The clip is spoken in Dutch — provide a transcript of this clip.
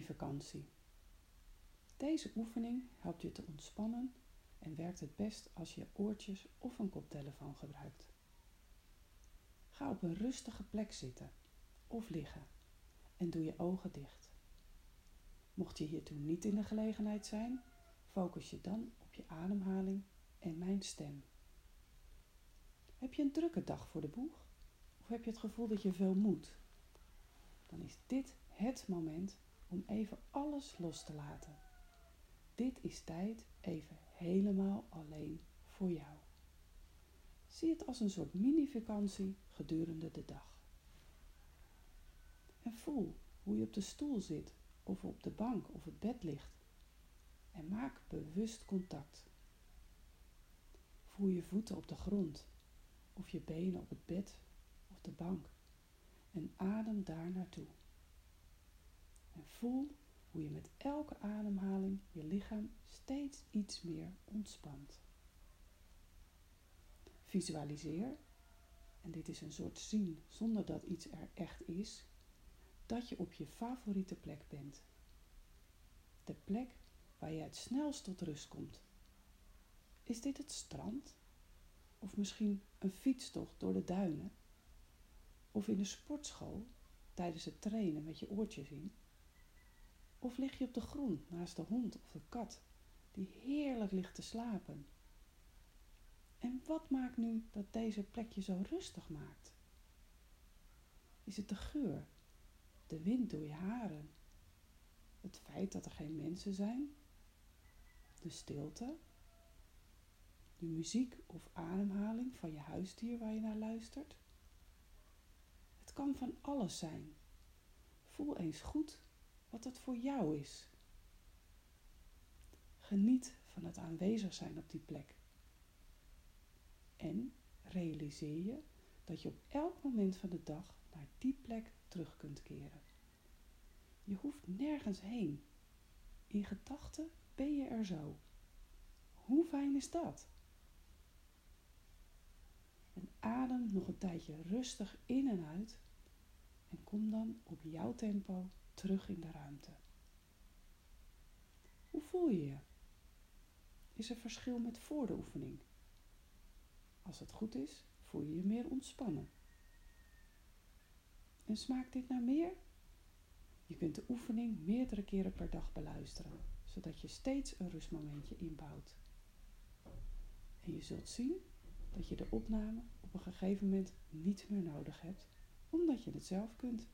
mini-vakantie. Deze oefening helpt je te ontspannen en werkt het best als je oortjes of een koptelefoon gebruikt. Ga op een rustige plek zitten of liggen en doe je ogen dicht. Mocht je hiertoe niet in de gelegenheid zijn, focus je dan op je ademhaling en mijn stem. Heb je een drukke dag voor de boeg? Of heb je het gevoel dat je veel moet? Dan is dit het moment om even alles los te laten. Dit is tijd even helemaal alleen voor jou. Zie het als een soort mini-vakantie gedurende de dag. En voel hoe je op de stoel zit of op de bank of het bed ligt. En maak bewust contact. Voel je voeten op de grond of je benen op het bed of de bank en adem daar naartoe. En voel hoe je met elke ademhaling je lichaam steeds iets meer ontspant. Visualiseer, en dit is een soort zien zonder dat iets er echt is, dat je op je favoriete plek bent. De plek waar je het snelst tot rust komt. Is dit het strand? Of misschien een fietstocht door de duinen? Of in de sportschool tijdens het trainen met je oortjes in? Of lig je op de grond naast de hond of de kat die heerlijk ligt te slapen? En wat maakt nu dat deze plek je zo rustig maakt? Is het de geur, de wind door je haren, het feit dat er geen mensen zijn, de stilte, de muziek of ademhaling van je huisdier waar je naar luistert? Het kan van alles zijn. Voel eens goed wat het voor jou is. Geniet van het aanwezig zijn op die plek. En realiseer je dat je op elk moment van de dag naar die plek terug kunt keren. Je hoeft nergens heen. In gedachten ben je er zo. Hoe fijn is dat? En adem nog een tijdje rustig in en uit en kom dan op jouw tempo terug in de ruimte. Hoe voel je je? Is er verschil met voor de oefening? Als het goed is, voel je je meer ontspannen. En smaakt dit naar meer? Je kunt de oefening meerdere keren per dag beluisteren, zodat je steeds een rustmomentje inbouwt. En je zult zien dat je de opname op een gegeven moment niet meer nodig hebt, omdat je het zelf kunt.